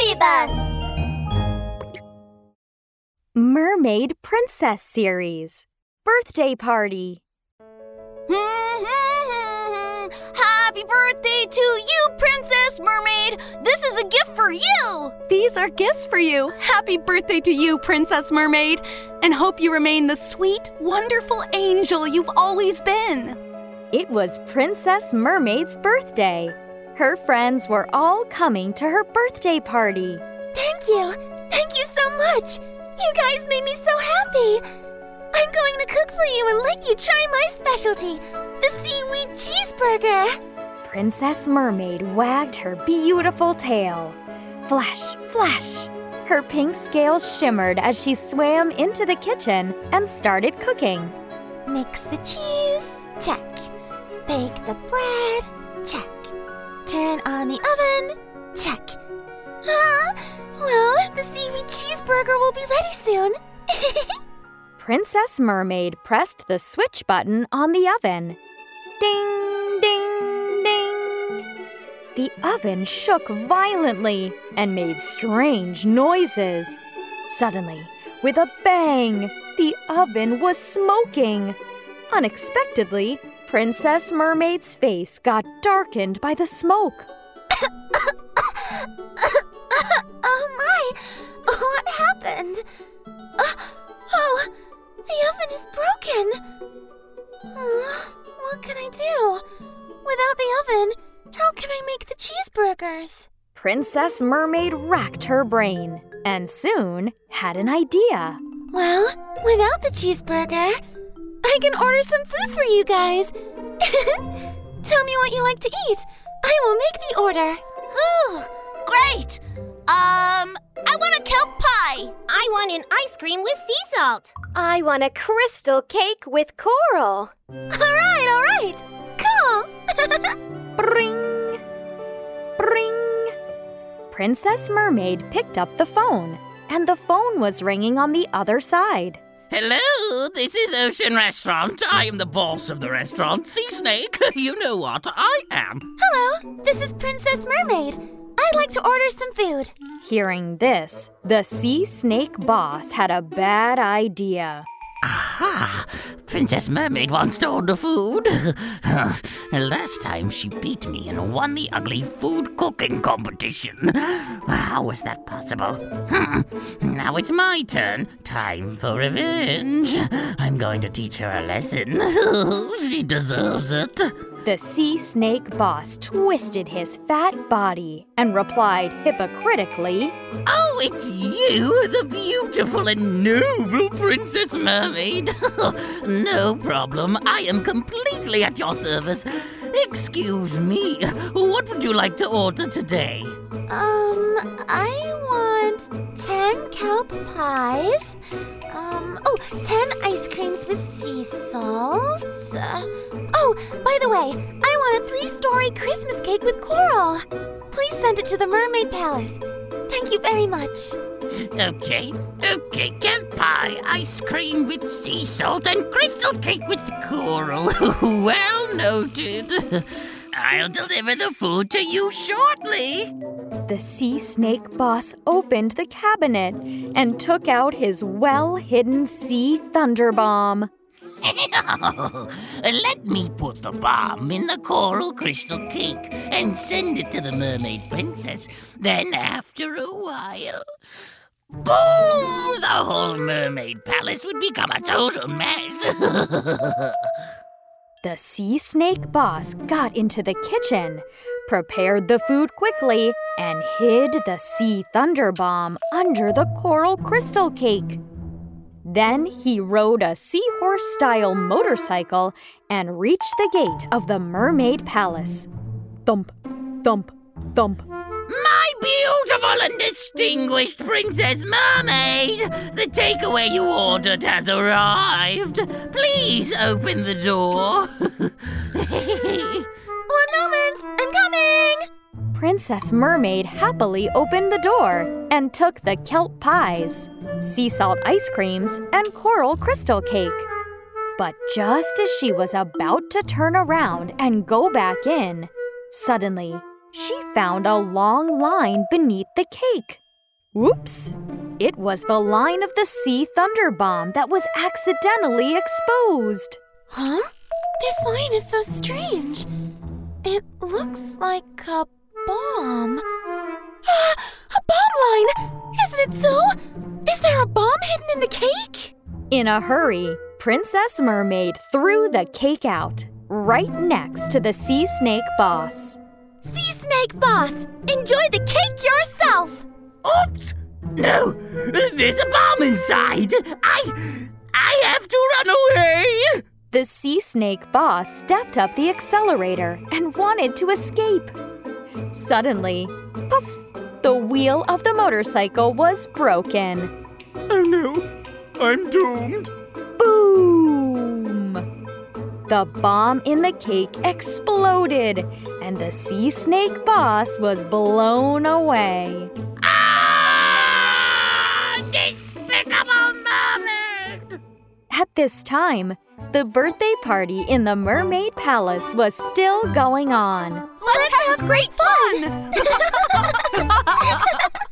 Bus! Mermaid Princess Series Birthday Party. Happy birthday to you, Princess Mermaid! This is a gift for you! These are gifts for you. Happy birthday to you, Princess Mermaid, and hope you remain the sweet, wonderful angel you've always been. It was Princess Mermaid's birthday. Her friends were all coming to her birthday party. Thank you! Thank you so much! You guys made me so happy! I'm going to cook for you and let you try my specialty, the seaweed cheeseburger! Princess Mermaid wagged her beautiful tail. Flash, flash! Her pink scales shimmered as she swam into the kitchen and started cooking. Mix the cheese, check. Bake the bread, check. Turn on the oven, check. Ah, well, the seaweed cheeseburger will be ready soon. Princess Mermaid pressed the switch button on the oven. Ding, ding, ding. The oven shook violently and made strange noises. Suddenly, with a bang, the oven was smoking. Unexpectedly, Princess Mermaid's face got darkened by the smoke. oh my! What happened? Uh, oh, the oven is broken. Uh, what can I do? Without the oven, how can I make the cheeseburgers? Princess Mermaid racked her brain and soon had an idea. Well, without the cheeseburger, I can order some food for you guys. Tell me what you like to eat. I will make the order. Ooh, great! Um, I want a kelp pie. I want an ice cream with sea salt. I want a crystal cake with coral. All right, all right. Cool. Bring! Bring! Princess Mermaid picked up the phone, and the phone was ringing on the other side. Hello, this is Ocean Restaurant. I am the boss of the restaurant. Sea Snake, you know what I am. Hello, this is Princess Mermaid. I'd like to order some food. Hearing this, the sea snake boss had a bad idea. Aha! Princess Mermaid wants to order food. Last time she beat me and won the ugly food cooking competition. How was that possible? Hmm. Now it's my turn. Time for revenge. I'm going to teach her a lesson. she deserves it. The sea snake boss twisted his fat body and replied hypocritically, Oh, it's you, the beautiful and noble Princess Mermaid. no problem. I am completely at your service. Excuse me. What would you like to order today? Um, I want 10 kelp pies. By the way, I want a three story Christmas cake with coral. Please send it to the Mermaid Palace. Thank you very much. Okay, okay, kelp pie, ice cream with sea salt, and crystal cake with coral. well noted. I'll deliver the food to you shortly. The sea snake boss opened the cabinet and took out his well hidden sea thunder bomb. Let me put the bomb in the coral crystal cake and send it to the mermaid princess. Then, after a while, boom! The whole mermaid palace would become a total mess. The sea snake boss got into the kitchen, prepared the food quickly, and hid the sea thunder bomb under the coral crystal cake. Then he rode a seahorse style motorcycle and reached the gate of the mermaid palace. Thump, thump, thump. My beautiful and distinguished Princess Mermaid! The takeaway you ordered has arrived. Please open the door. Princess Mermaid happily opened the door and took the kelp pies, sea salt ice creams, and coral crystal cake. But just as she was about to turn around and go back in, suddenly she found a long line beneath the cake. Whoops! It was the line of the sea thunder bomb that was accidentally exposed. Huh? This line is so strange. It looks like a bomb. Ah, a bomb line! Isn't it so? Is there a bomb hidden in the cake? In a hurry, Princess Mermaid threw the cake out, right next to the sea snake boss. Sea Snake Boss, enjoy the cake yourself! Oops! No, there's a bomb inside. I, I have to run away. The sea snake boss stepped up the accelerator and wanted to escape. Suddenly, puff, the wheel of the motorcycle was broken. Oh no, I'm doomed. Boom! The bomb in the cake exploded, and the sea snake boss was blown away. Ah! Despicable mermaid! At this time, the birthday party in the Mermaid Palace was still going on. Let's have great fun!